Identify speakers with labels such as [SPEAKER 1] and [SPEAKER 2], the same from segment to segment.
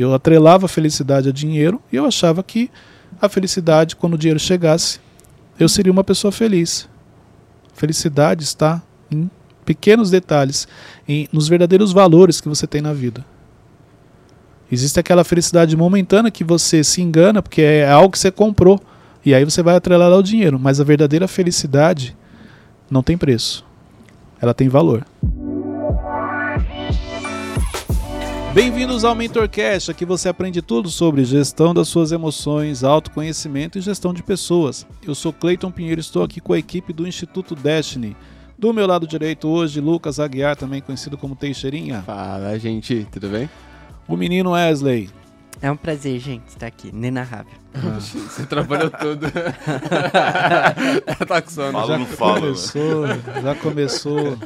[SPEAKER 1] Eu atrelava a felicidade a dinheiro e eu achava que a felicidade, quando o dinheiro chegasse, eu seria uma pessoa feliz. Felicidade está em pequenos detalhes, em, nos verdadeiros valores que você tem na vida. Existe aquela felicidade momentânea que você se engana porque é algo que você comprou e aí você vai atrelar ao dinheiro, mas a verdadeira felicidade não tem preço. Ela tem valor. Bem-vindos ao MentorCast, aqui você aprende tudo sobre gestão das suas emoções, autoconhecimento e gestão de pessoas. Eu sou Cleiton Pinheiro, estou aqui com a equipe do Instituto Destiny. Do meu lado direito hoje, Lucas Aguiar, também conhecido como Teixeirinha.
[SPEAKER 2] Fala, gente, tudo bem?
[SPEAKER 1] O menino Wesley.
[SPEAKER 3] É um prazer, gente, estar aqui, inenarrável.
[SPEAKER 2] Ah. Você trabalhou tudo. tá com sono.
[SPEAKER 1] já
[SPEAKER 4] Fala, não fala.
[SPEAKER 1] começou, já começou.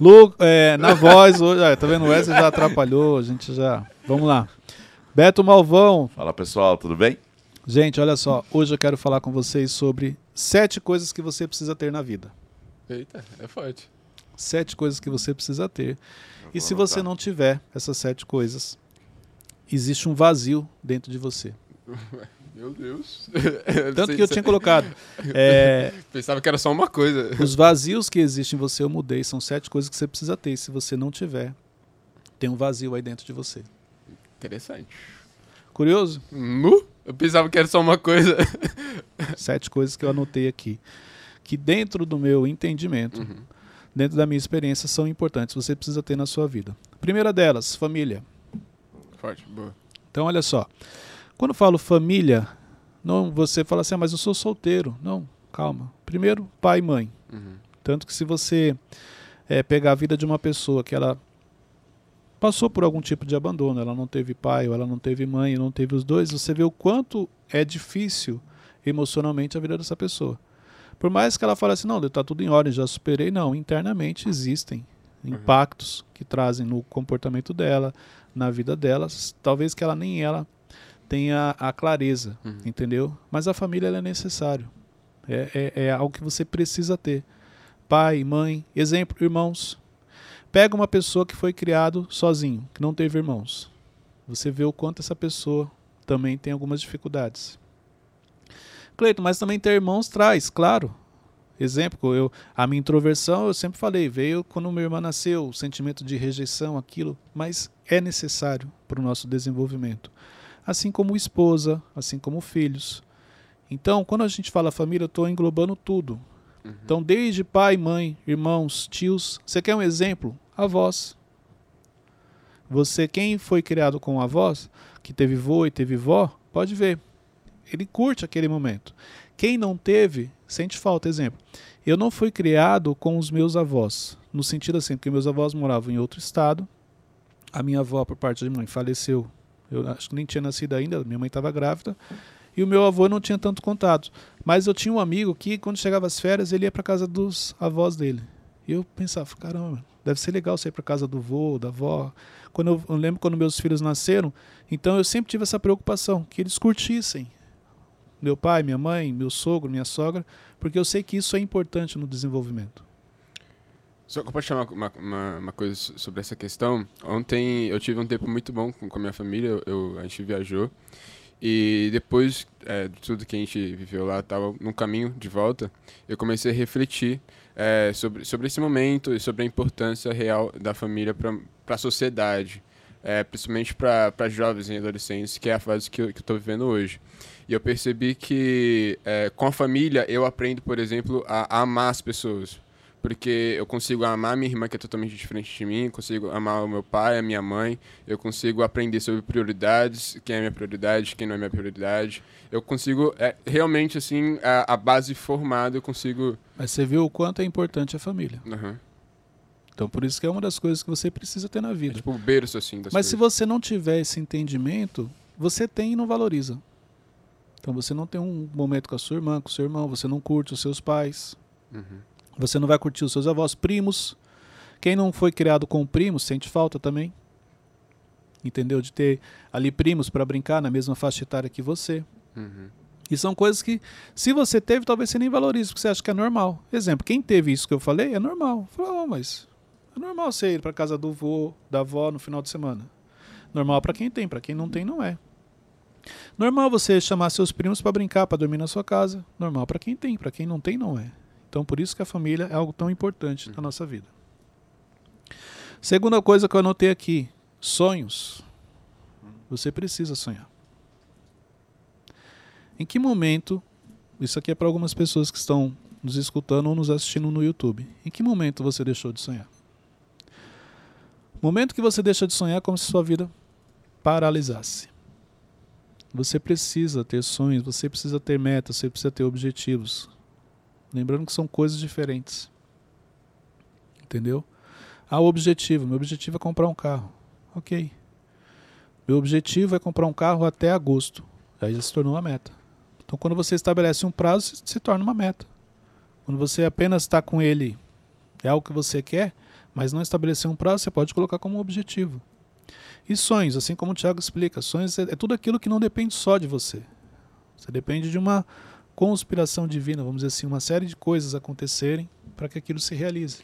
[SPEAKER 1] Lu, é, na voz hoje, ah, tá vendo? O Wesley já atrapalhou, a gente já. Vamos lá. Beto Malvão.
[SPEAKER 4] Fala pessoal, tudo bem?
[SPEAKER 1] Gente, olha só, hoje eu quero falar com vocês sobre sete coisas que você precisa ter na vida.
[SPEAKER 2] Eita, é forte.
[SPEAKER 1] Sete coisas que você precisa ter. E se você
[SPEAKER 4] anotar.
[SPEAKER 1] não tiver essas sete coisas, existe um vazio dentro de você.
[SPEAKER 2] Meu Deus.
[SPEAKER 1] Tanto que eu tinha colocado. é,
[SPEAKER 2] Pensava que era só uma coisa.
[SPEAKER 1] Os vazios que existem em você eu mudei. São sete coisas que você precisa ter. Se você não tiver, tem um vazio aí dentro de você.
[SPEAKER 2] Interessante.
[SPEAKER 1] Curioso?
[SPEAKER 2] Nu? Eu pensava que era só uma coisa.
[SPEAKER 1] Sete coisas que eu anotei aqui. Que dentro do meu entendimento,
[SPEAKER 2] Uhum.
[SPEAKER 1] dentro da minha experiência, são importantes. Você precisa ter na sua vida. Primeira delas, família.
[SPEAKER 2] Forte, boa.
[SPEAKER 1] Então, olha só. Quando eu falo família, não você fala assim, ah, mas eu sou solteiro. Não, calma. Primeiro, pai e mãe.
[SPEAKER 2] Uhum.
[SPEAKER 1] Tanto que se você eh, pegar a vida de uma pessoa que ela passou por algum tipo de abandono, ela não teve pai, ou ela não teve mãe, não teve os dois, você vê o quanto é difícil emocionalmente a vida dessa pessoa. Por mais que ela fale assim, não, está tudo em ordem, já superei, não, internamente existem impactos que trazem no comportamento dela, na vida dela, s- talvez que ela nem ela tenha a clareza,
[SPEAKER 2] Uhum.
[SPEAKER 1] entendeu? Mas a família é necessário. É, é, é algo que você precisa ter. Pai, mãe, exemplo, irmãos. Pega uma pessoa que foi criado sozinho, que não teve irmãos. Você vê o quanto essa pessoa também tem algumas dificuldades. Cleiton, mas também ter irmãos traz, claro. Exemplo, eu, a minha introversão, eu sempre falei, veio quando minha irmã nasceu, o sentimento de rejeição, aquilo, mas é necessário para o nosso desenvolvimento. Assim como esposa, assim como filhos. Então, quando a gente fala família, eu estou englobando tudo.
[SPEAKER 2] Uhum.
[SPEAKER 1] Então, desde pai, mãe, irmãos, tios. Você quer um exemplo? Avós. Você, quem foi criado com avós, que teve vô e teve vó, pode ver. Ele curte aquele momento. Quem não teve, sente falta. Exemplo, eu não fui criado com os meus avós. No sentido assim, porque meus avós moravam em outro estado. A minha avó, por parte de mãe, faleceu. Eu acho que nem tinha nascido ainda, minha mãe estava grávida. E o meu avô não tinha tanto contato. Mas eu tinha um amigo que, quando chegava as férias, ele ia para casa dos avós dele. E eu pensava, caramba, deve ser legal você ir para casa do vô, da avó. Quando eu, eu lembro quando meus filhos nasceram, então eu sempre tive essa preocupação, que eles curtissem. Meu pai, minha mãe, meu sogro, minha sogra, porque eu sei que isso é importante no desenvolvimento.
[SPEAKER 2] Só compartilhar uma, uma, uma, coisa so- sobre essa questão. Ontem eu tive um tempo muito bom com, com a minha família, eu- a gente viajou. E depois é, de tudo que a gente viveu lá, estava no caminho de volta, eu comecei a refletir é, sobre, sobre esse momento e sobre a importância real da família para a sociedade, é, principalmente para jovens e adolescentes, que é a fase que eu estou vivendo hoje. E eu percebi que é, com a família eu aprendo, por exemplo, a, a amar as pessoas porque eu consigo amar minha irmã que é totalmente diferente de mim, consigo amar o meu pai, a minha mãe, eu consigo aprender sobre prioridades, quem é minha prioridade, quem não é minha prioridade. Eu consigo é, realmente assim a, a base formada, eu consigo.
[SPEAKER 1] Mas você viu o quanto é importante a família.
[SPEAKER 2] Aham.
[SPEAKER 1] Então por isso que é uma das coisas que você precisa ter na
[SPEAKER 2] É
[SPEAKER 1] vida.
[SPEAKER 2] tipo o berço assim das
[SPEAKER 1] Mas se
[SPEAKER 2] coisas.
[SPEAKER 1] você não tiver esse entendimento, você tem e não valoriza. Então você não tem um momento com a sua irmã, com o seu irmão, você não curte os seus pais,
[SPEAKER 2] Uhum.
[SPEAKER 1] Você não vai curtir os seus avós, primos. Quem não foi criado com primos sente falta também. Entendeu? De ter ali primos para brincar na mesma faixa etária que você.
[SPEAKER 2] Uhum.
[SPEAKER 1] E são coisas que, se você teve, talvez você nem valorize, porque você acha que é normal. Exemplo, quem teve isso que eu falei, é normal. Fala, "Ah, mas é normal você ir para casa do vô, da avó no final de semana. Normal para quem tem, para quem não tem, não é. Normal você chamar seus primos para brincar, para dormir na sua casa. Normal para quem tem, para quem não tem, não é. Então, por isso que a família é algo tão importante na nossa vida. Segunda coisa que eu anotei aqui: sonhos. Você precisa sonhar. Em que momento, isso aqui é para algumas pessoas que estão nos escutando ou nos assistindo no YouTube, em que momento você deixou de sonhar? Momento que você deixa de sonhar é como se sua vida paralisasse. Você precisa ter sonhos, você precisa ter metas, você precisa ter objetivos. Lembrando que são coisas diferentes. Entendeu? Ah, o objetivo. Meu objetivo é comprar um carro. Ok. Meu objetivo é comprar um carro até agosto. Aí já se tornou uma meta. Então, quando você estabelece um prazo, se torna uma meta. Quando você apenas está com ele, é algo que você quer, mas não estabeleceu um prazo, você pode colocar como objetivo. E sonhos, assim como o Tiago explica, sonhos é, é tudo aquilo que não depende só de você. Você depende de uma conspiração divina, vamos dizer assim, uma série de coisas acontecerem para que aquilo se realize.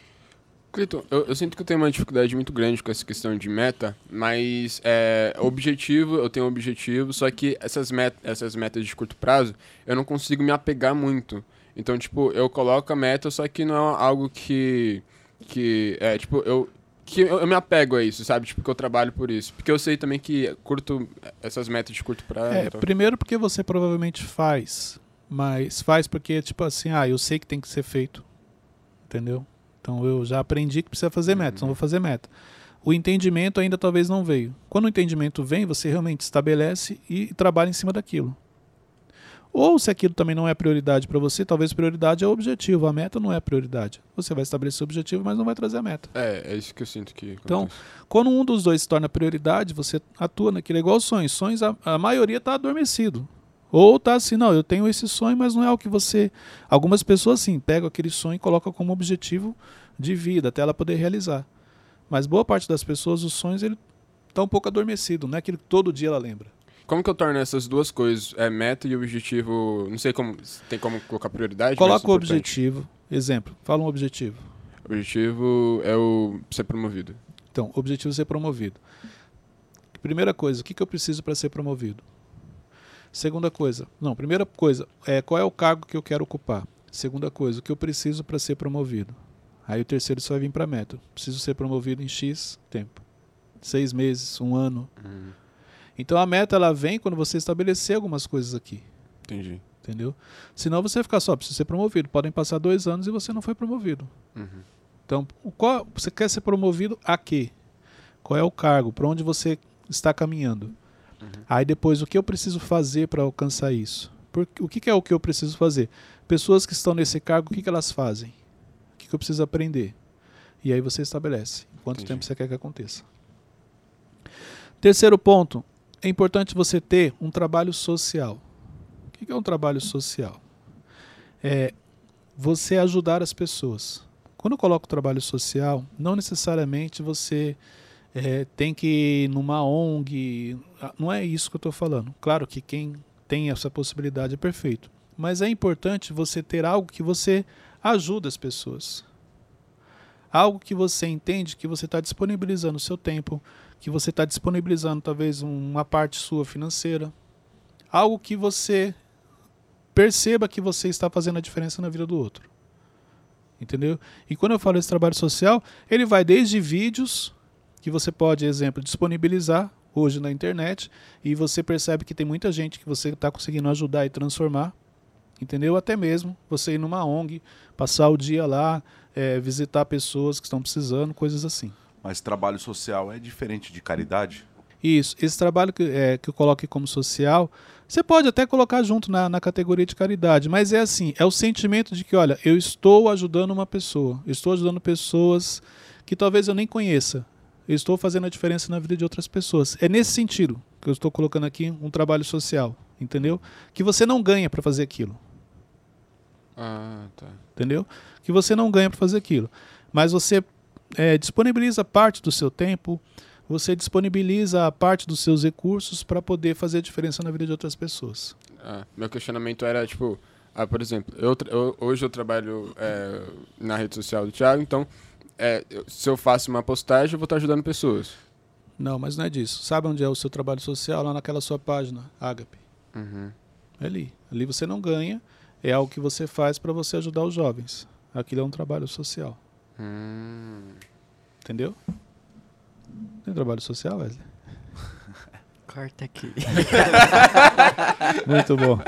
[SPEAKER 2] Cleiton, eu, eu, sinto que eu tenho uma dificuldade muito grande com essa questão de meta, mas é, objetivo, eu tenho um objetivo, só que essas, met essas metas de curto prazo, eu não consigo me apegar muito. Então, tipo, eu coloco a meta, só que não é algo que. que é, tipo, eu. Que eu, eu me apego a isso, sabe? Tipo, que eu trabalho por isso. Porque eu sei também que curto essas metas de curto prazo.
[SPEAKER 1] É, primeiro porque você provavelmente faz, mas faz porque, tipo assim, ah, eu sei que tem que ser feito. Entendeu? Então eu já aprendi que precisa fazer meta, uhum. então vou fazer meta. O entendimento ainda talvez não veio. Quando o entendimento vem, você realmente estabelece e trabalha em cima daquilo. Ou se aquilo também não é prioridade para você, talvez prioridade é o objetivo, a meta não é a prioridade. Você vai estabelecer o objetivo, mas não vai trazer a meta.
[SPEAKER 2] É, é isso que eu sinto que.
[SPEAKER 1] Acontece. Então, quando um dos dois se torna prioridade, você atua naquilo. É igual sonhos. Sonhos, a, a maioria está adormecido. Ou está assim, não, eu tenho esse sonho, mas não é o que você. Algumas pessoas, sim, pegam aquele sonho e colocam como objetivo de vida, até ela poder realizar. Mas boa parte das pessoas, os sonhos, ele está um pouco adormecido, não é aquilo que todo dia ela lembra.
[SPEAKER 2] Como que eu torno essas duas coisas, é, meta e objetivo, não sei como, tem como colocar prioridade?
[SPEAKER 1] Coloca o objetivo. Exemplo, fala um objetivo.
[SPEAKER 2] Objetivo é o ser promovido.
[SPEAKER 1] Então, objetivo é ser promovido. Primeira coisa, o que, que eu preciso para ser promovido? Segunda coisa, não, primeira coisa, é qual é o cargo que eu quero ocupar? Segunda coisa, o que eu preciso para ser promovido? Aí o terceiro só vai vir para meta. Preciso ser promovido em X tempo. Seis meses, um ano. Uhum. Então a meta ela vem quando você estabelecer algumas coisas aqui.
[SPEAKER 2] Entendi.
[SPEAKER 1] Entendeu? Senão você ficar só, precisa ser promovido. Podem passar dois anos e você não foi promovido. Uhum. Então, qual, você quer ser promovido a quê? Qual é o cargo? Para onde você está caminhando? Uhum. Aí depois, o que eu preciso fazer para alcançar isso? O que, que, é o que eu preciso fazer? Pessoas que estão nesse cargo, o que, que elas fazem? O que, que eu preciso aprender? E aí você estabelece quanto Entendi. tempo você quer que aconteça. Terceiro ponto, é importante você ter um trabalho social. O que é um trabalho social? É você ajudar as pessoas. Quando eu coloco trabalho social, não necessariamente você é, tem que ir numa ONG. Não é isso que eu estou falando. Claro que quem tem essa possibilidade é perfeito. Mas é importante você ter algo que você ajuda as pessoas. Algo que você entende que você está disponibilizando o seu tempo, que você está disponibilizando talvez uma parte sua financeira, algo que você perceba que você está fazendo a diferença na vida do outro. Entendeu? E quando eu falo esse trabalho social, ele vai desde vídeos que você pode, exemplo, disponibilizar hoje na internet e você percebe que tem muita gente que você está conseguindo ajudar e transformar, entendeu? Até mesmo você ir numa ONG, passar o dia lá, é, visitar pessoas que estão precisando, coisas assim.
[SPEAKER 4] Mas trabalho social é diferente de caridade?
[SPEAKER 1] Isso. Esse trabalho que, é, que eu coloquei como social, você pode até colocar junto na, na categoria de caridade, mas é assim, é o sentimento de que, olha, eu estou ajudando uma pessoa, eu estou ajudando pessoas que talvez eu nem conheça, eu estou fazendo a diferença na vida de outras pessoas. É nesse sentido que eu estou colocando aqui um trabalho social, entendeu? Que você não ganha para fazer aquilo.
[SPEAKER 2] Ah, tá.
[SPEAKER 1] Entendeu? Que você não ganha para fazer aquilo. Mas você é, disponibiliza parte do seu tempo, você disponibiliza a parte dos seus recursos para poder fazer a diferença na vida de outras pessoas.
[SPEAKER 2] Ah, meu questionamento era, tipo, ah, por exemplo, eu, eu hoje eu trabalho é, na rede social do Thiago, então é, se eu faço uma postagem, eu vou estar ajudando pessoas.
[SPEAKER 1] Não, mas não é disso. Sabe onde é o seu trabalho social? Lá naquela sua página, Agape.
[SPEAKER 2] Uhum.
[SPEAKER 1] É ali. Ali você não ganha, é algo que você faz para você ajudar os jovens. Aquilo é um trabalho social.
[SPEAKER 2] Hum.
[SPEAKER 1] Entendeu? Tem trabalho social, Wesley?
[SPEAKER 3] Corta aqui.
[SPEAKER 1] Muito bom.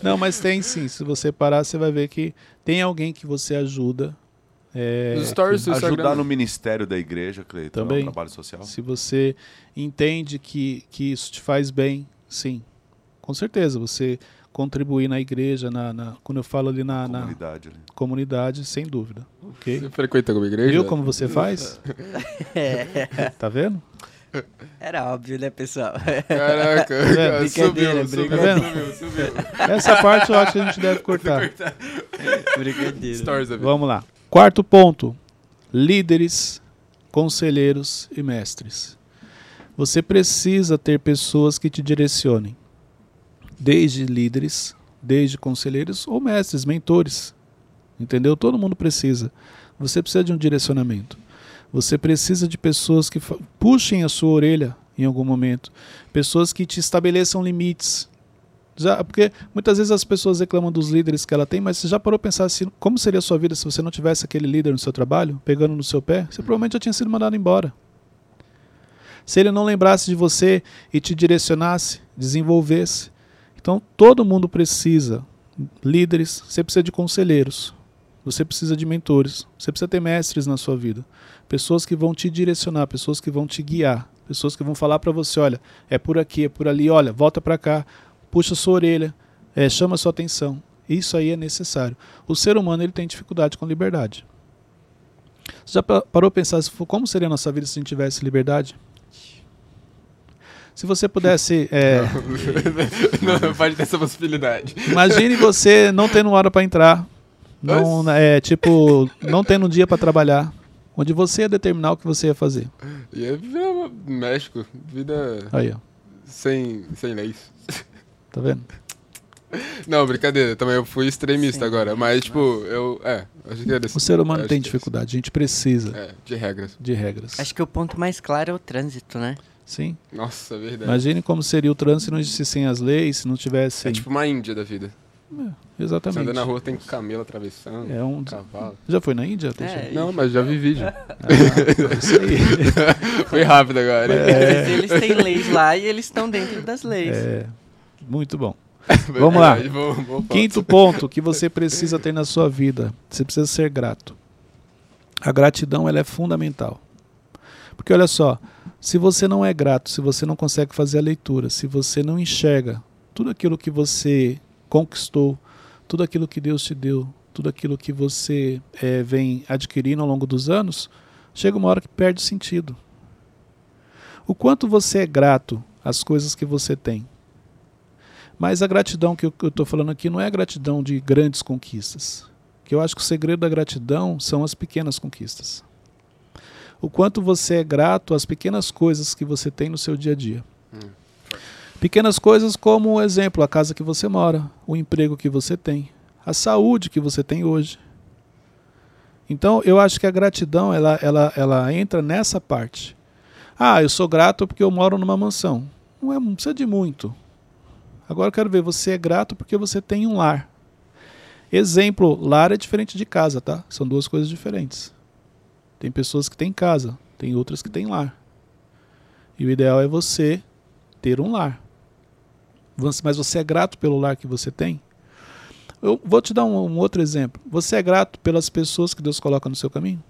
[SPEAKER 1] Não, mas tem sim. Se você parar, você vai ver que tem alguém que você ajuda. É,
[SPEAKER 2] Os stories do
[SPEAKER 4] Ajudar
[SPEAKER 2] Instagram.
[SPEAKER 4] no ministério da igreja, Cleiton, é
[SPEAKER 1] Também.
[SPEAKER 4] um trabalho social.
[SPEAKER 1] Se você entende que, que isso te faz bem, sim. Com certeza. Você contribuir na igreja, na, na- quando eu falo ali na, na
[SPEAKER 4] Comunidade ali.
[SPEAKER 1] comunidade, sem dúvida. Ok?
[SPEAKER 2] Você frequenta alguma igreja?
[SPEAKER 1] Viu como você faz?
[SPEAKER 3] É,
[SPEAKER 1] Tá vendo?
[SPEAKER 3] era óbvio, né, pessoal?
[SPEAKER 2] Caraca,
[SPEAKER 1] vendo?
[SPEAKER 2] subiu, subiu,
[SPEAKER 1] brincadeira.
[SPEAKER 2] subiu, subiu.
[SPEAKER 1] Essa parte eu acho que a gente deve cortar.
[SPEAKER 3] Brincadeira.
[SPEAKER 1] Vamos lá. Quarto ponto: líderes, conselheiros e mestres. Você precisa ter pessoas que te direcionem, desde líderes, desde conselheiros ou mestres, mentores. Entendeu? Todo mundo precisa. Você precisa de um direcionamento. Você precisa de pessoas que puxem a sua orelha em algum momento, pessoas que te estabeleçam limites. Já, porque muitas vezes as pessoas reclamam dos líderes que ela tem, mas você já parou a pensar assim, como seria a sua vida se você não tivesse aquele líder no seu trabalho, pegando no seu pé? Você provavelmente já tinha sido mandado embora. Se ele não lembrasse de você e te direcionasse, desenvolvesse. Então todo mundo precisa, líderes, você precisa de conselheiros, você precisa de mentores, você precisa ter mestres na sua vida, pessoas que vão te direcionar, pessoas que vão te guiar, pessoas que vão falar para você, olha, é por aqui, é por ali, olha, volta para cá, puxa sua orelha, é, chama sua atenção. Isso aí é necessário. O ser humano ele tem dificuldade com liberdade. Você já pa- parou a pensar como seria a nossa vida se a gente tivesse liberdade? Se você pudesse, é,
[SPEAKER 2] não, pode ter essa possibilidade.
[SPEAKER 1] imagine você não tendo hora para entrar, não, é, tipo, não tendo um dia para trabalhar, onde você ia determinar o que você ia fazer.
[SPEAKER 2] E é vida México, vida
[SPEAKER 1] Aí, ó,
[SPEAKER 2] sem, sem leis.
[SPEAKER 1] Tá vendo?
[SPEAKER 2] Não, brincadeira, também eu fui extremista
[SPEAKER 3] Sim.
[SPEAKER 2] agora, mas tipo, eu, é, acho que era
[SPEAKER 1] O ser humano tem
[SPEAKER 2] é
[SPEAKER 1] dificuldade, a gente precisa.
[SPEAKER 2] É, de regras.
[SPEAKER 1] de regras.
[SPEAKER 3] Acho que o ponto mais claro é o trânsito, né?
[SPEAKER 1] Sim.
[SPEAKER 2] Nossa, é verdade.
[SPEAKER 1] Imagine como seria o trânsito se não existissem as leis, se não tivesse.
[SPEAKER 2] É tipo uma Índia da vida. Você
[SPEAKER 1] Exatamente.
[SPEAKER 2] anda na rua, tem camelo atravessando,
[SPEAKER 1] É um...
[SPEAKER 2] cavalo.
[SPEAKER 1] Já foi na Índia?
[SPEAKER 3] É,
[SPEAKER 2] Não, mas já vi vídeo.
[SPEAKER 1] Ah, isso aí.
[SPEAKER 2] Foi rápido agora.
[SPEAKER 1] É.
[SPEAKER 3] Eles têm leis lá e eles estão dentro das leis.
[SPEAKER 1] É, muito bom. Vamos lá. Quinto ponto que você precisa ter na sua vida. Você precisa ser grato. A gratidão ela é fundamental. Porque olha só, se você não é grato, se você não consegue fazer a leitura, se você não enxerga tudo aquilo que você conquistou, tudo aquilo que Deus te deu, tudo aquilo que você eh, vem adquirindo ao longo dos anos, chega uma hora que perde sentido. O quanto você é grato às coisas que você tem. Mas a gratidão que eu estou falando aqui não é a gratidão de grandes conquistas. Que eu acho que o segredo da gratidão são as pequenas conquistas. O quanto você é grato às pequenas coisas que você tem no seu dia a dia.
[SPEAKER 2] Hum.
[SPEAKER 1] Pequenas coisas como, exemplo, a casa que você mora, o emprego que você tem, a saúde que você tem hoje. Então, eu acho que a gratidão ela, ela, ela entra nessa parte. Ah, eu sou grato porque eu moro numa mansão. Não, é, não precisa de muito. Agora eu quero ver, você é grato porque você tem um lar. Exemplo, lar é diferente de casa, tá? São duas coisas diferentes. Tem pessoas que têm casa, tem outras que têm lar. E o ideal é você ter um lar. Mas você é grato pelo lar que você tem? Eu vou te dar um, um outro exemplo. Você é grato pelas pessoas que Deus coloca no seu caminho?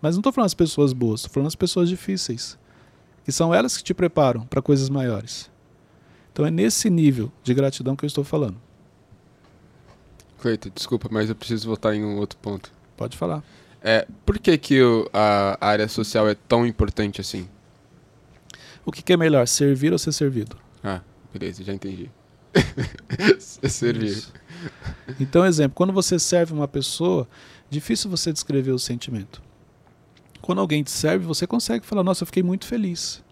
[SPEAKER 1] Mas não estou falando das pessoas boas, estou falando das pessoas difíceis. Que são elas que te preparam para coisas maiores. Então é nesse nível de gratidão que eu estou falando.
[SPEAKER 2] Cleiton, desculpa, mas eu preciso voltar em um outro ponto.
[SPEAKER 1] Pode falar.
[SPEAKER 2] É, por que, que o- a área social é tão importante assim?
[SPEAKER 1] O que, que é melhor, servir ou ser servido?
[SPEAKER 2] Ah, beleza, já entendi. Servir.
[SPEAKER 1] Isso. Então, exemplo, quando você serve uma pessoa, difícil você descrever o sentimento. Quando alguém te serve, você consegue falar: Nossa, eu fiquei muito feliz.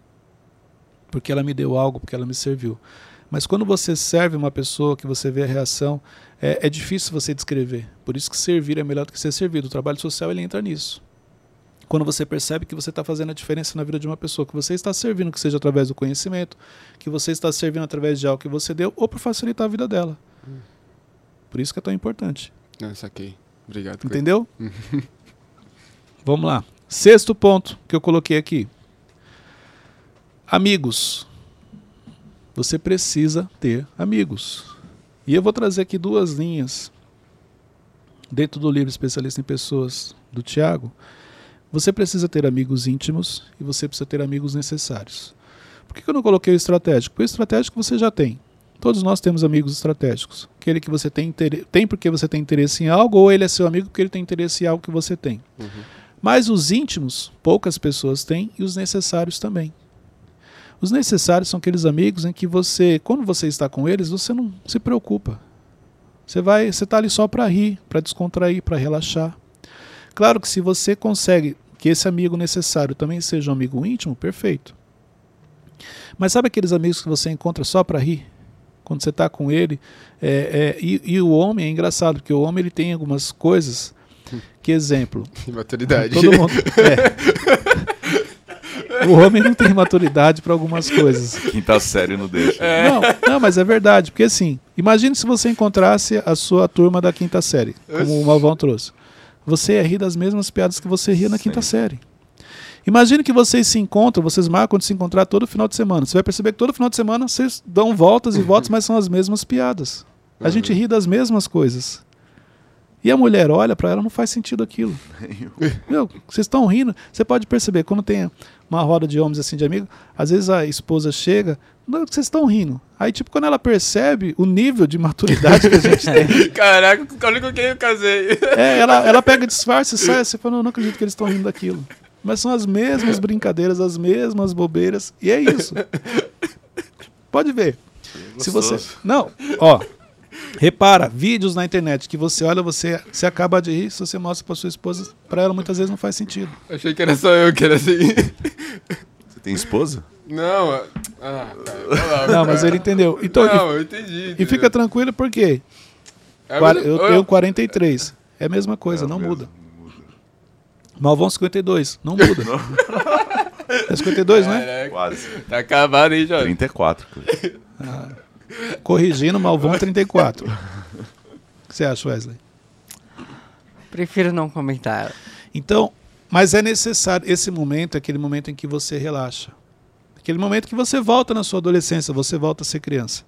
[SPEAKER 1] Porque ela me deu algo, porque ela me serviu. Mas quando você serve uma pessoa, que você vê a reação, é, é difícil você descrever. Por isso que servir é melhor do que ser servido. O trabalho social ele entra nisso. Quando você percebe que você está fazendo a diferença na vida de uma pessoa, que você está servindo, que seja através do conhecimento, que você está servindo através de algo que você deu, ou por facilitar a vida dela. Por isso que é tão importante.
[SPEAKER 2] Não, saquei. Obrigado.
[SPEAKER 1] Entendeu? Vamos lá. Sexto ponto que eu coloquei aqui. Amigos. Você precisa ter amigos. E eu vou trazer aqui duas linhas dentro do livro Especialista em Pessoas do Tiago. Você precisa ter amigos íntimos e você precisa ter amigos necessários. Por que eu não coloquei o estratégico? Porque o estratégico você já tem. Todos nós temos amigos estratégicos. Aquele que você tem, tem porque você tem interesse em algo, ou ele é seu amigo porque ele tem interesse em algo que você tem.
[SPEAKER 2] Uhum.
[SPEAKER 1] Mas os íntimos, poucas pessoas têm, e os necessários também. Os necessários são aqueles amigos em que você, quando você está com eles, você não se preocupa. Você vai, você está ali só para rir, para descontrair, para relaxar. Claro que se você consegue que esse amigo necessário também seja um amigo íntimo, perfeito. Mas sabe aqueles amigos que você encontra só para rir? Quando você está com ele. é, é, e, e o homem é engraçado, porque o homem ele tem algumas coisas. Que exemplo?
[SPEAKER 2] Maturidade.
[SPEAKER 1] Todo mundo. é. O homem não tem maturidade para algumas coisas.
[SPEAKER 4] Quinta série não deixa.
[SPEAKER 1] Não, não, mas é verdade, porque assim, imagine se você encontrasse a sua turma da quinta série, como o Malvão trouxe. Você ia rir das mesmas piadas que você ria na quinta série. Imagine que vocês se encontram, vocês marcam de se encontrar todo final de semana. Você vai perceber que todo final de semana vocês dão voltas e voltas, mas são as mesmas piadas. A gente ri das mesmas coisas. E a mulher olha para ela, não faz sentido aquilo. Meu, vocês estão rindo. Você pode perceber, quando tem uma roda de homens assim de amigos, às vezes a esposa chega, "Não, vocês estão rindo. Aí, tipo, quando ela percebe o nível de maturidade que a gente tem,
[SPEAKER 2] Caraca, olha com quem eu casei.
[SPEAKER 1] é, ela, ela pega disfarce e sai, você fala, não, não acredito que eles estão rindo daquilo. Mas são as mesmas brincadeiras, as mesmas bobeiras, e é isso. Pode ver. Se você. Não, ó. Repara, vídeos na internet que você olha, você, você acaba de rir, se você mostra pra sua esposa, pra ela muitas vezes não faz sentido.
[SPEAKER 2] Achei que era só eu que era assim.
[SPEAKER 4] Você tem esposa?
[SPEAKER 2] Não, ah, cara, lá,
[SPEAKER 1] Não, mas
[SPEAKER 2] cara.
[SPEAKER 1] ele entendeu. Então,
[SPEAKER 2] Não, eu entendi.
[SPEAKER 1] e, e fica tranquilo porque
[SPEAKER 2] É, mas-
[SPEAKER 1] eu
[SPEAKER 2] Ô,
[SPEAKER 1] tenho 43. É a mesma coisa,
[SPEAKER 4] É,
[SPEAKER 1] não
[SPEAKER 4] mesmo,
[SPEAKER 1] muda. Malvão 52, não muda. É 52, né?
[SPEAKER 2] Caraca,
[SPEAKER 4] Quase.
[SPEAKER 2] Tá acabado, hein, Jorge?
[SPEAKER 4] 34. Cleiton.
[SPEAKER 1] Corrigindo, Malvão 34. O que você acha, Wesley?
[SPEAKER 3] Prefiro não comentar.
[SPEAKER 1] Então, mas é necessário. Esse momento é aquele momento em que você relaxa. Aquele momento que você volta na sua adolescência, você volta a ser criança.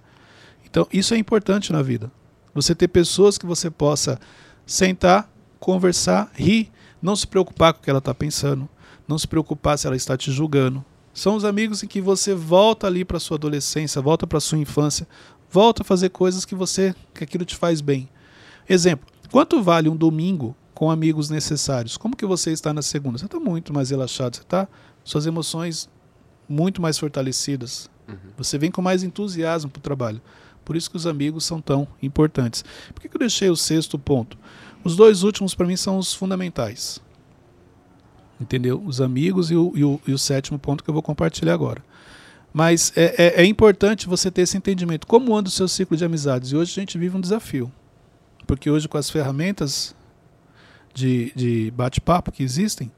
[SPEAKER 1] Então, isso é importante na vida. Você ter pessoas que você possa sentar, conversar, rir, não se preocupar com o que ela está pensando, não se preocupar se ela está te julgando. São os amigos em que você volta ali para sua adolescência, volta para sua infância, volta a fazer coisas que você que aquilo te faz bem. Exemplo: quanto vale um domingo com amigos necessários? Como que você está na segunda? Você está muito mais relaxado, você está suas emoções muito mais fortalecidas. Você vem com mais entusiasmo para o trabalho. Por isso que os amigos são tão importantes. Por que, que eu deixei o sexto ponto? Os dois últimos para mim são os fundamentais. Entendeu? Os amigos e o, e o- e o sétimo ponto que eu vou compartilhar agora. Mas é, é- é importante você ter esse entendimento. Como anda o seu ciclo de amizades? E hoje a gente vive um desafio. Porque hoje, com as ferramentas de, de bate-papo que existem,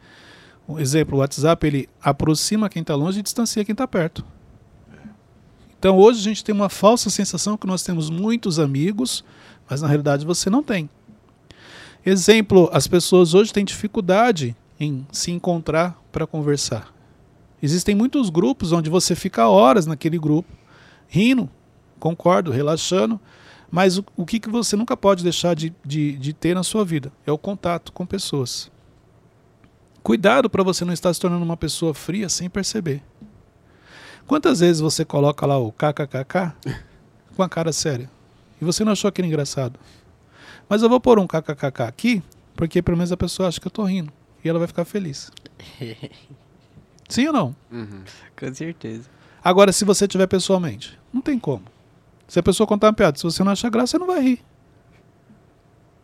[SPEAKER 1] um exemplo, o WhatsApp ele aproxima quem está longe e distancia quem está perto. Então hoje a gente tem uma falsa sensação que nós temos muitos amigos, mas na realidade você não tem. Exemplo, as pessoas hoje têm dificuldade em se encontrar para conversar. Existem muitos grupos onde você fica horas naquele grupo, rindo, concordo, relaxando, mas o, o que, que você nunca pode deixar de, de, de ter na sua vida é o contato com pessoas. Cuidado para você não estar se tornando uma pessoa fria sem perceber. Quantas vezes você coloca lá o kkkk com a cara séria e você não achou aquele engraçado? Mas eu vou pôr um kkkk aqui porque pelo menos a pessoa acha que eu tô rindo e ela vai ficar feliz. Sim ou não?
[SPEAKER 2] Uhum.
[SPEAKER 3] Com certeza.
[SPEAKER 1] Agora, se você tiver pessoalmente, não tem como. Se a pessoa contar uma piada, se você não achar graça, você não vai rir.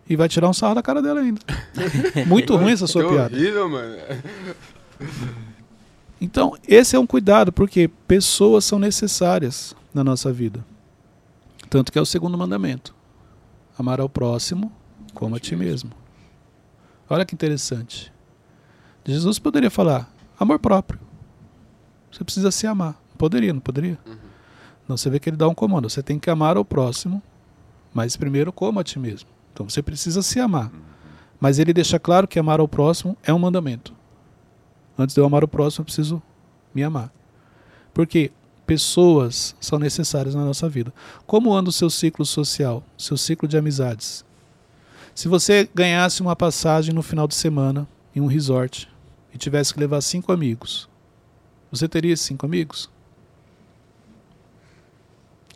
[SPEAKER 1] E vai tirar um sarro da cara dela ainda. Muito ruim essa sua
[SPEAKER 2] que
[SPEAKER 1] piada.
[SPEAKER 2] horrível, mano.
[SPEAKER 1] Então, esse é um cuidado, porque pessoas são necessárias na nossa vida. Tanto que é o segundo mandamento: amar ao próximo como a ti mesmo. Olha que interessante. Jesus poderia falar amor próprio. Você precisa se amar. Poderia, não poderia? Não, você vê que ele dá um comando. Você tem que amar o próximo, mas primeiro coma a ti mesmo. Então você precisa se amar. Mas ele deixa claro que amar ao próximo é um mandamento. Antes de eu amar o próximo, eu preciso me amar. Porque pessoas são necessárias na nossa vida. Como anda o seu ciclo social, seu ciclo de amizades? Se você ganhasse uma passagem no final de semana em um resort e tivesse que levar cinco amigos, você teria esses cinco amigos?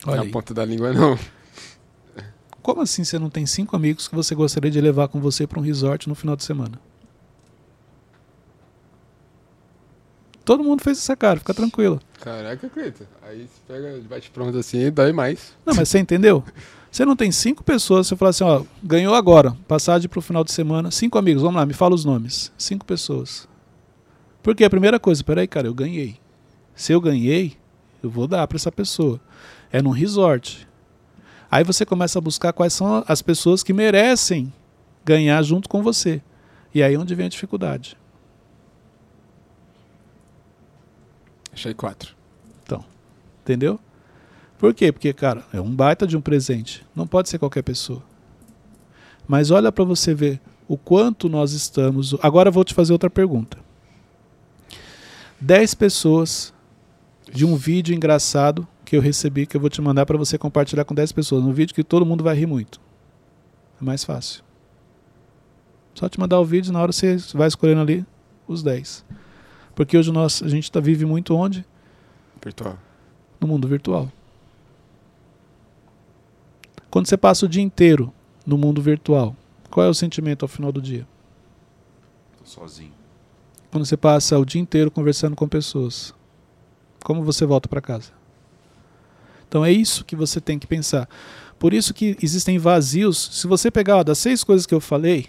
[SPEAKER 1] Olha
[SPEAKER 2] Na
[SPEAKER 1] aí.
[SPEAKER 2] ponta da língua, não.
[SPEAKER 1] Como assim você não tem cinco amigos que você gostaria de levar com você para um resort no final de semana? Todo mundo fez essa cara, fica tranquilo.
[SPEAKER 2] Caraca, Cleito. Aí você pega bate-pronto assim e dói mais.
[SPEAKER 1] Não, mas você entendeu? Você não tem cinco pessoas, você fala assim, ó, ganhou agora, passagem para o final de semana, cinco amigos, vamos lá, me fala os nomes. Cinco pessoas. Porque a primeira coisa, peraí, cara, eu ganhei. Se eu ganhei, eu vou dar para essa pessoa. É num resort. Aí você começa a buscar quais são as pessoas que merecem ganhar junto com você. E aí é onde vem a dificuldade.
[SPEAKER 2] Achei quatro.
[SPEAKER 1] Entendeu? Por quê? Porque, cara, é um baita de um presente. Não pode ser qualquer pessoa. Mas olha para você ver o quanto nós estamos. Agora eu vou te fazer outra pergunta. 10 pessoas de um vídeo engraçado que eu recebi, que eu vou te mandar para você compartilhar com 10 pessoas. Um vídeo que todo mundo vai rir muito. É mais fácil. Só te mandar o vídeo, na hora você vai escolhendo ali os 10. Porque hoje nós, a gente tá, vive muito onde?
[SPEAKER 2] Virtual.
[SPEAKER 1] no mundo virtual. Quando você passa o dia inteiro no mundo virtual, qual é o sentimento ao final do dia?
[SPEAKER 4] Tô sozinho.
[SPEAKER 1] Quando você passa o dia inteiro conversando com pessoas, como você volta para casa? Então é isso que você tem que pensar. Por isso que existem vazios. Se você pegar ó, das seis coisas que eu falei,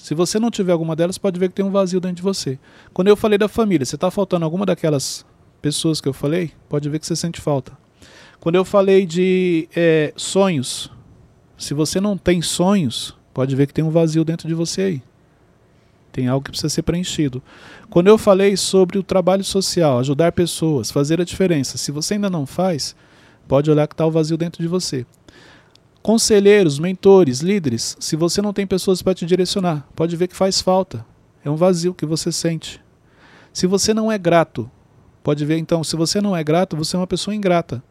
[SPEAKER 1] se você não tiver alguma delas, pode ver que tem um vazio dentro de você. Quando eu falei da família, você está faltando alguma daquelas pessoas que eu falei? Pode ver que você sente falta. Quando eu falei de é, sonhos, se você não tem sonhos, pode ver que tem um vazio dentro de você aí. Tem algo que precisa ser preenchido. Quando eu falei sobre o trabalho social, ajudar pessoas, fazer a diferença, se você ainda não faz, pode olhar que está o vazio dentro de você. Conselheiros, mentores, líderes, se você não tem pessoas para te direcionar, pode ver que faz falta. É um vazio que você sente. Se você não é grato, pode ver então, se você não é grato, você é uma pessoa ingrata.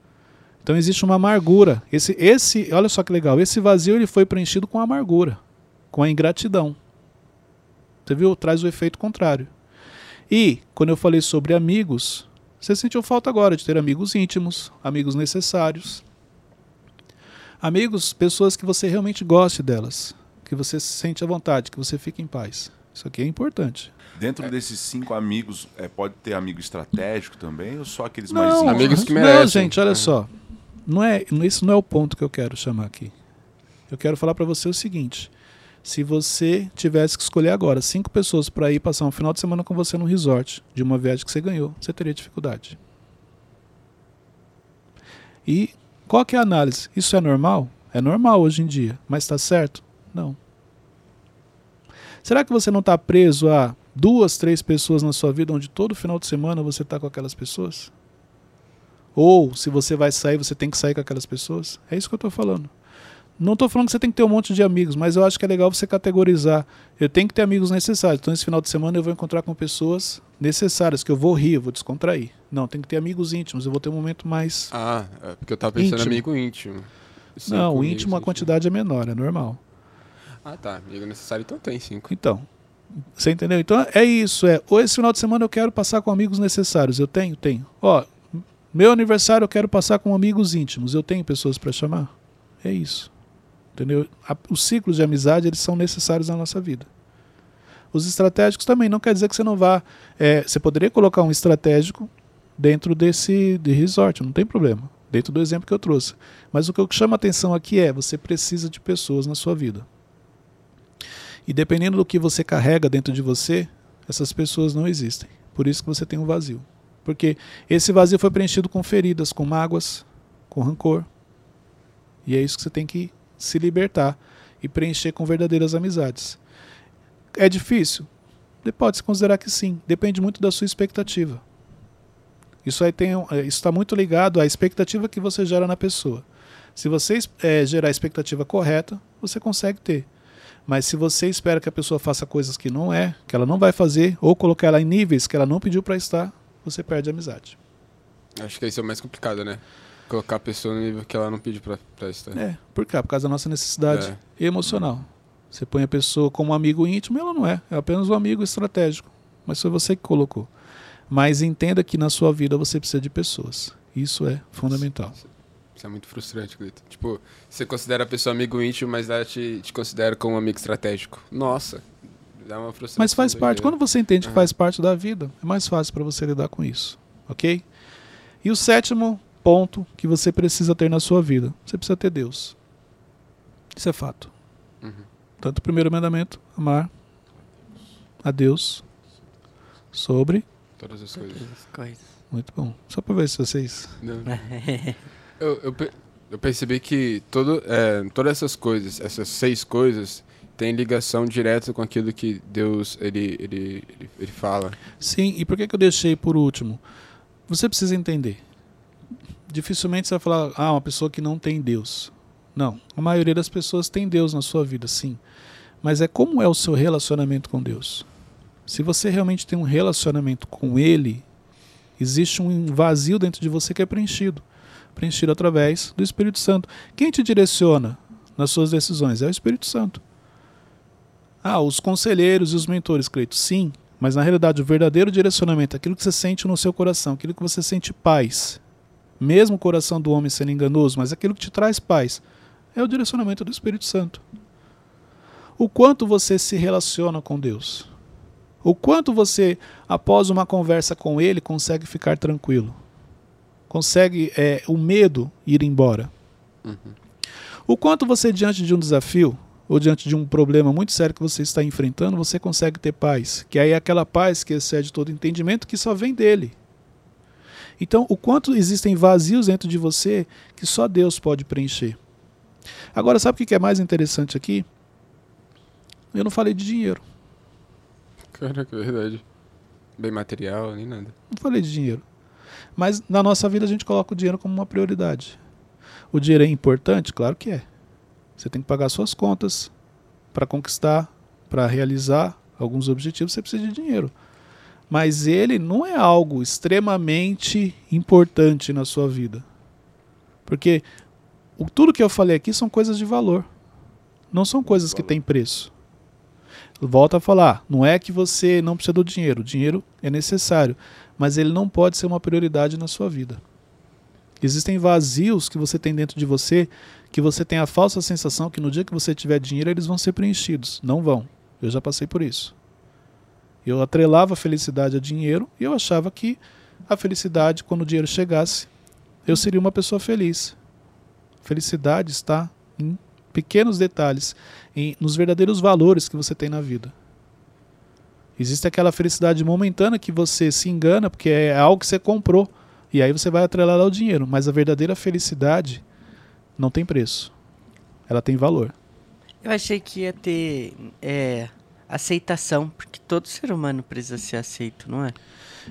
[SPEAKER 1] Então existe uma amargura. Esse, esse, olha só que legal, esse vazio ele foi preenchido com amargura, com a ingratidão. Você viu? Traz o efeito contrário. E quando eu falei sobre amigos, você sentiu falta agora de ter amigos íntimos, amigos necessários. Amigos, pessoas que você realmente goste delas, que você se sente à vontade, que você fique em paz. Isso aqui é importante.
[SPEAKER 4] Dentro desses cinco amigos, é, pode ter amigo estratégico também ou só aqueles
[SPEAKER 1] Não,
[SPEAKER 4] mais íntimos?
[SPEAKER 2] Amigos que
[SPEAKER 1] Não,
[SPEAKER 2] merecem.
[SPEAKER 1] gente, olha
[SPEAKER 2] É.
[SPEAKER 1] só. Não é, isso não é o ponto que eu quero chamar aqui. Eu quero falar para você o seguinte: se você tivesse que escolher agora cinco pessoas para ir passar um final de semana com você no resort de uma viagem que você ganhou, você teria dificuldade. E qual que é a análise? Isso é normal? É normal hoje em dia, mas está certo? Não. Será que você não está preso a duas, três pessoas na sua vida onde todo final de semana você está com aquelas pessoas? Ou se você vai sair, você tem que sair com aquelas pessoas? É isso que eu estou falando. Não estou falando que você tem que ter um monte de amigos, mas eu acho que é legal você categorizar. Eu tenho que ter amigos necessários. Então, esse final de semana eu vou encontrar com pessoas necessárias, que eu vou rir, eu vou descontrair. Não, tem que ter amigos íntimos. Eu vou ter um momento mais.
[SPEAKER 2] Ah, é porque eu tava pensando
[SPEAKER 1] Íntimo.
[SPEAKER 2] amigo íntimo. Cinco
[SPEAKER 1] Não, o íntimo a quantidade é menor, é normal.
[SPEAKER 2] Ah, tá. Amigo necessário, então tem cinco.
[SPEAKER 1] Então, você entendeu? Então é isso, é. Ou esse final de semana eu quero passar com amigos necessários. Eu tenho? Tenho. Ó, meu aniversário eu quero passar com amigos íntimos. Eu tenho pessoas para chamar? É isso. Entendeu? Os ciclos de amizade, eles são necessários na nossa vida. Os estratégicos também, não quer dizer que você não vá. é, você poderia colocar um estratégico dentro desse de resort, não tem problema. Dentro do exemplo que eu trouxe. Mas o que eu chamo a atenção aqui é: você precisa de pessoas na sua vida. E dependendo do que você carrega dentro de você, essas pessoas não existem. Por isso que você tem um vazio. Porque esse vazio foi preenchido com feridas, com mágoas, com rancor. E é isso que você tem que se libertar e preencher com verdadeiras amizades. É difícil? Pode-se considerar que sim. Depende muito da sua expectativa. Isso tem, é, está muito ligado à expectativa que você gera na pessoa. Se você é, gerar a expectativa correta, você consegue ter. Mas se você espera que a pessoa faça coisas que não é, que ela não vai fazer, ou colocar ela em níveis que ela não pediu para estar, você perde a amizade.
[SPEAKER 2] Acho que isso é o mais complicado, né? Colocar a pessoa no nível que ela não pediu para estar.
[SPEAKER 1] É, por quê? Por causa da nossa necessidade
[SPEAKER 2] É.
[SPEAKER 1] emocional. Você põe a pessoa como um amigo íntimo, ela não é. É apenas um amigo estratégico. Mas foi você que colocou. Mas entenda que na sua vida você precisa de pessoas. Isso é fundamental.
[SPEAKER 2] Isso é muito frustrante, Cleiton. Tipo, você considera a pessoa amigo íntimo, mas ela te, te considera como um amigo estratégico. Nossa, dá uma frustração.
[SPEAKER 1] Mas faz parte. Quando você entende que
[SPEAKER 2] Aham.
[SPEAKER 1] faz parte da vida, é mais fácil para você lidar com isso. Ok? E o sétimo ponto que você precisa ter na sua vida: você precisa ter Deus. Isso é fato.
[SPEAKER 2] Uhum.
[SPEAKER 1] Tanto o primeiro mandamento, amar a Deus sobre.
[SPEAKER 2] Todas as coisas.
[SPEAKER 3] Todas as coisas.
[SPEAKER 1] Muito bom. Só para ver se vocês.
[SPEAKER 2] Eu, eu, eu percebi que todo, é, todas essas coisas, essas seis coisas, têm ligação direta com aquilo que Deus ele, ele, ele, ele fala.
[SPEAKER 1] Sim, e por que, que eu deixei por último? Você precisa entender. Dificilmente você vai falar, ah, uma pessoa que não tem Deus. Não, a maioria das pessoas tem Deus na sua vida, sim. Mas é como é o seu relacionamento com Deus. Se você realmente tem um relacionamento com Ele, existe um vazio dentro de você que é preenchido. Preenchido através do Espírito Santo. Quem te direciona nas suas decisões? É o Espírito Santo. Ah, os conselheiros e os mentores, Cleito, sim. Mas na realidade, o verdadeiro direcionamento, aquilo que você sente no seu coração, aquilo que você sente paz, mesmo o coração do homem sendo enganoso, mas aquilo que te traz paz, é o direcionamento do Espírito Santo. O quanto você se relaciona com Deus. O quanto você, após uma conversa com Ele, consegue ficar tranquilo. Consegue é, o medo ir embora.
[SPEAKER 2] Uhum.
[SPEAKER 1] O quanto você, diante de um desafio, ou diante de um problema muito sério que você está enfrentando, você consegue ter paz. Que aí é aquela paz que excede todo entendimento que só vem dele. Então, o quanto existem vazios dentro de você que só Deus pode preencher. Agora, sabe o que é mais interessante aqui? Eu não falei de dinheiro.
[SPEAKER 2] Caraca, é verdade. Bem material, nem nada.
[SPEAKER 1] Não falei de dinheiro. Mas na nossa vida a gente coloca o dinheiro como uma prioridade. O dinheiro é importante? Claro que é. Você tem que pagar suas contas para conquistar, para realizar alguns objetivos, você precisa de dinheiro. Mas ele não é algo extremamente importante na sua vida. Porque o, tudo que eu falei aqui são coisas de valor. Não são coisas que têm preço. Volto a falar, não é que você não precisa do dinheiro. O dinheiro é necessário, mas ele não pode ser uma prioridade na sua vida. Existem vazios que você tem dentro de você que você tem a falsa sensação que no dia que você tiver dinheiro eles vão ser preenchidos. Não vão. Eu já passei por isso. Eu atrelava a felicidade a dinheiro e eu achava que a felicidade, quando o dinheiro chegasse, eu seria uma pessoa feliz. Felicidade está em pequenos detalhes, em, nos verdadeiros valores que você tem na vida. Existe aquela felicidade momentânea que você se engana porque é algo que você comprou e aí você vai atrelar ao dinheiro, mas a verdadeira felicidade não tem preço. Ela tem valor.
[SPEAKER 3] Eu achei que ia ter é, aceitação, porque todo ser humano precisa ser aceito, não é?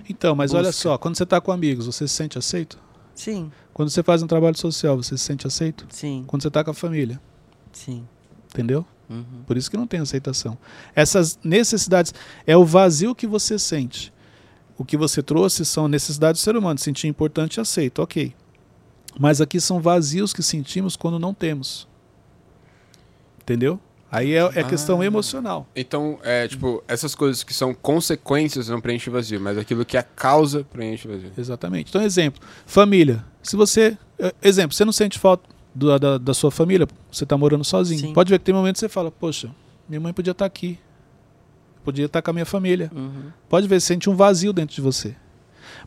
[SPEAKER 1] Então, mas olha
[SPEAKER 3] Busca.
[SPEAKER 1] só, quando você está com amigos, você se sente aceito?
[SPEAKER 3] Sim,
[SPEAKER 1] Quando você faz um trabalho social, você se sente aceito?
[SPEAKER 3] sim,
[SPEAKER 1] Quando você está com a família,
[SPEAKER 3] sim.
[SPEAKER 1] entendeu?
[SPEAKER 3] Uhum.
[SPEAKER 1] Por isso que não tem aceitação. Essas necessidades é o vazio que você sente. O que você trouxe são necessidades do ser humano, sentir importante e aceito, ok. Mas aqui são vazios que sentimos quando não temos. Entendeu? Aí é, é questão
[SPEAKER 2] Ah.
[SPEAKER 1] emocional.
[SPEAKER 2] Então, é, tipo, essas coisas que são consequências não preenchem vazio, mas aquilo que é a causa preenche vazio.
[SPEAKER 1] Exatamente. Então, exemplo, família. Se você. eh, Exemplo, você não sente falta do- da, da sua família, você está morando sozinho.
[SPEAKER 3] Sim.
[SPEAKER 1] Pode ver que tem momentos que você fala, poxa, minha mãe podia estar aqui. Podia estar com a minha família.
[SPEAKER 3] Uhum.
[SPEAKER 1] Pode ver, você sente um vazio dentro de você.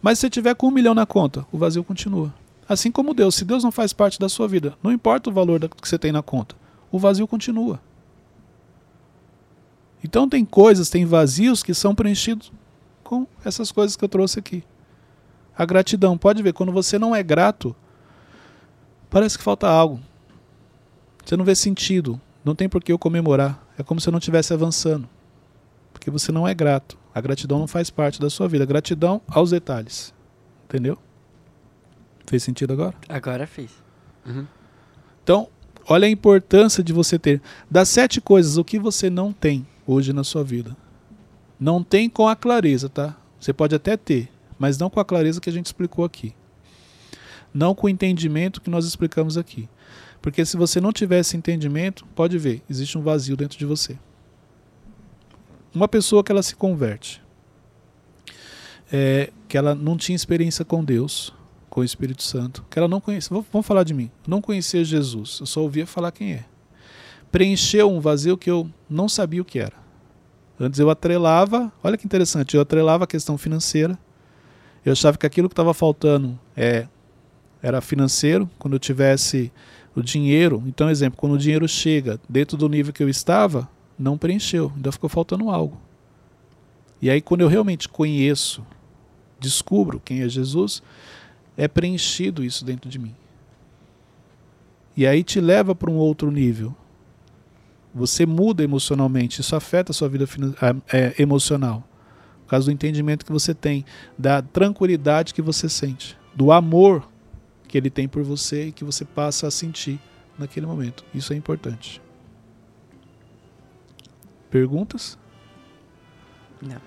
[SPEAKER 1] Mas se você tiver com um milhão na conta, o vazio continua. Assim como Deus. Se Deus não faz parte da sua vida, não importa o valor da- que você tem na conta, o vazio continua. Então tem coisas, tem vazios que são preenchidos com essas coisas que eu trouxe aqui. A gratidão, pode ver, quando você não é grato, parece que falta algo. Você não vê sentido, não tem por que eu comemorar. É como se eu não estivesse avançando. Porque você não é grato. A gratidão não faz parte da sua vida. Gratidão aos detalhes. Entendeu? Fez sentido agora?
[SPEAKER 3] Agora fez.
[SPEAKER 2] Uhum.
[SPEAKER 1] Então, olha a importância de você ter. Das sete coisas, o que você não tem hoje na sua vida? Não tem com a clareza, tá? Você pode até ter, mas não com a clareza que a gente explicou aqui. Não com o entendimento que nós explicamos aqui. Porque se você não tiver esse entendimento, pode ver, existe um vazio dentro de você. Uma pessoa que ela se converte, é, que ela não tinha experiência com Deus, com o Espírito Santo, que ela não conhecia, vamos falar de mim, não conhecia Jesus, eu só ouvia falar quem é. Preencheu um vazio que eu não sabia o que era. Antes eu atrelava, olha que interessante, eu atrelava a questão financeira. Eu achava que aquilo que estava faltando é, era financeiro, quando eu tivesse o dinheiro. Então, exemplo, quando o dinheiro chega dentro do nível que eu estava, não preencheu, ainda ficou faltando algo. E aí, quando eu realmente conheço, descubro quem é Jesus, é preenchido isso dentro de mim. E aí te leva para um outro nível. Você muda emocionalmente, isso afeta a sua vida é, emocional. Por causa do entendimento que você tem, da tranquilidade que você sente, do amor que ele tem por você e que você passa a sentir naquele momento. Isso é importante. Perguntas?
[SPEAKER 3] Não.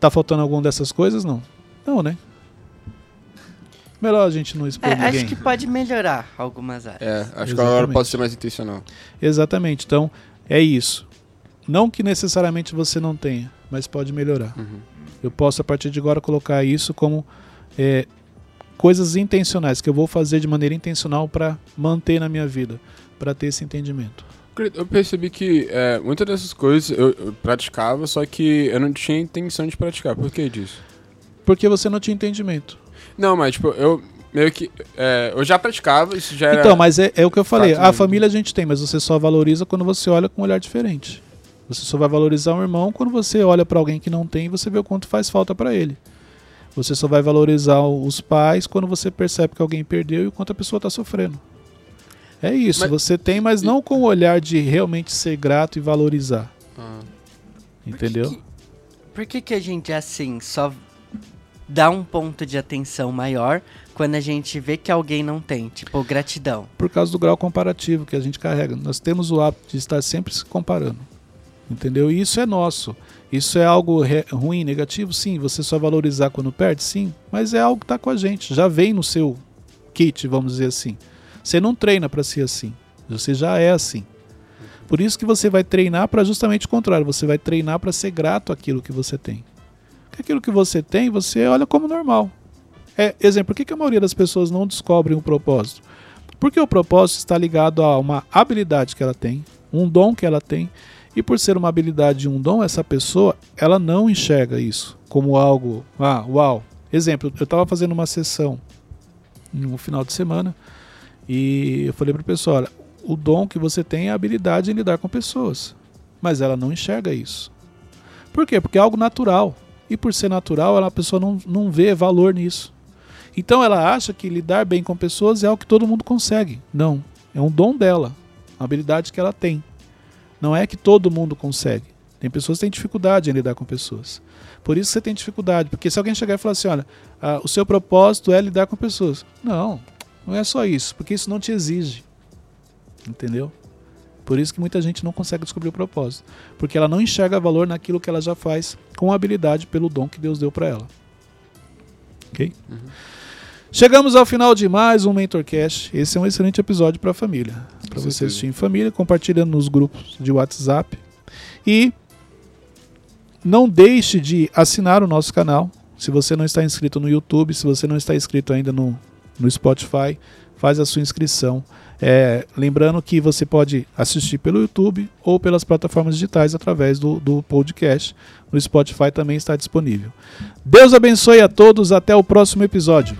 [SPEAKER 1] Tá faltando alguma dessas coisas? Não. Não, né? Melhor a gente não expor
[SPEAKER 3] É,
[SPEAKER 1] ninguém.
[SPEAKER 3] acho que pode melhorar algumas áreas.
[SPEAKER 2] É, acho que
[SPEAKER 1] Exatamente.
[SPEAKER 2] agora pode ser mais intencional.
[SPEAKER 1] Exatamente. Então, é isso. Não que necessariamente você não tenha, mas pode melhorar.
[SPEAKER 2] Uhum.
[SPEAKER 1] Eu posso, a partir de agora, colocar isso como é, coisas intencionais, que eu vou fazer de maneira intencional para manter na minha vida, para ter esse entendimento.
[SPEAKER 2] Eu percebi que é, muitas dessas coisas eu, eu praticava, só que eu não tinha intenção de praticar. Por que disso?
[SPEAKER 1] Porque você não tinha entendimento.
[SPEAKER 2] Não, mas tipo, eu meio que. é, eu já praticava, isso já era.
[SPEAKER 1] Então, mas é, é o que eu falei. A família a gente tem, mas você só valoriza quando você olha com um olhar diferente. Você só vai valorizar um irmão quando você olha para alguém que não tem e você vê o quanto faz falta para ele. Você só vai valorizar os pais quando você percebe que alguém perdeu e o quanto a pessoa está sofrendo. É isso,
[SPEAKER 2] Mas-
[SPEAKER 1] você tem, mas não com o olhar de realmente ser grato e valorizar.
[SPEAKER 2] Ah.
[SPEAKER 1] Entendeu?
[SPEAKER 3] que- Por que, que a gente, assim, só dá um ponto de atenção maior quando a gente vê que alguém não tem? Tipo, gratidão.
[SPEAKER 1] Por causa do grau comparativo que a gente carrega. Nós temos o hábito de estar sempre se comparando. Entendeu? E isso é nosso. Isso é algo ruim, negativo? Sim. Você só valorizar quando perde? Sim. Mas é algo que está com a gente. Já vem no seu kit, vamos dizer assim. Você não treina para ser assim. Você já é assim. Por isso que você vai treinar para justamente o contrário. Você vai treinar para ser grato àquilo que você tem. Porque aquilo que você tem, você olha como normal. É, exemplo, por que, que a maioria das pessoas não descobrem o propósito? Porque o propósito está ligado a uma habilidade que ela tem, um dom que ela tem, e por ser uma habilidade e um dom, essa pessoa, ela não enxerga isso como algo, ah, uau. Exemplo, eu estava fazendo uma sessão no final de semana e eu falei para a pessoa, olha, o dom que você tem é a habilidade em lidar com pessoas, mas ela não enxerga isso. Por quê? Porque é algo natural. E por ser natural, ela, a pessoa não, não vê valor nisso. Então ela acha que lidar bem com pessoas é algo que todo mundo consegue. Não. É um dom dela. Uma habilidade que ela tem. Não é que todo mundo consegue. Tem pessoas que têm dificuldade em lidar com pessoas. Por isso você tem dificuldade. Porque se alguém chegar e falar assim: olha, ah, o seu propósito é lidar com pessoas. Não, não é só isso. Porque isso não te exige. Entendeu? Por isso que muita gente não consegue descobrir o propósito. Porque ela não enxerga valor naquilo que ela já faz com habilidade pelo dom que Deus deu para ela. Ok? Chegamos ao final de mais um MentorCast. Esse é um excelente episódio para a família. Para você assistir em família, compartilhando nos grupos de WhatsApp. E não deixe de assinar o nosso canal. Se você não está inscrito no YouTube, se você não está inscrito ainda no, no Spotify, faz a sua inscrição. É, lembrando que você pode assistir pelo YouTube ou pelas plataformas digitais através do, do podcast. No Spotify também está disponível. Deus abençoe a todos. Até o próximo episódio.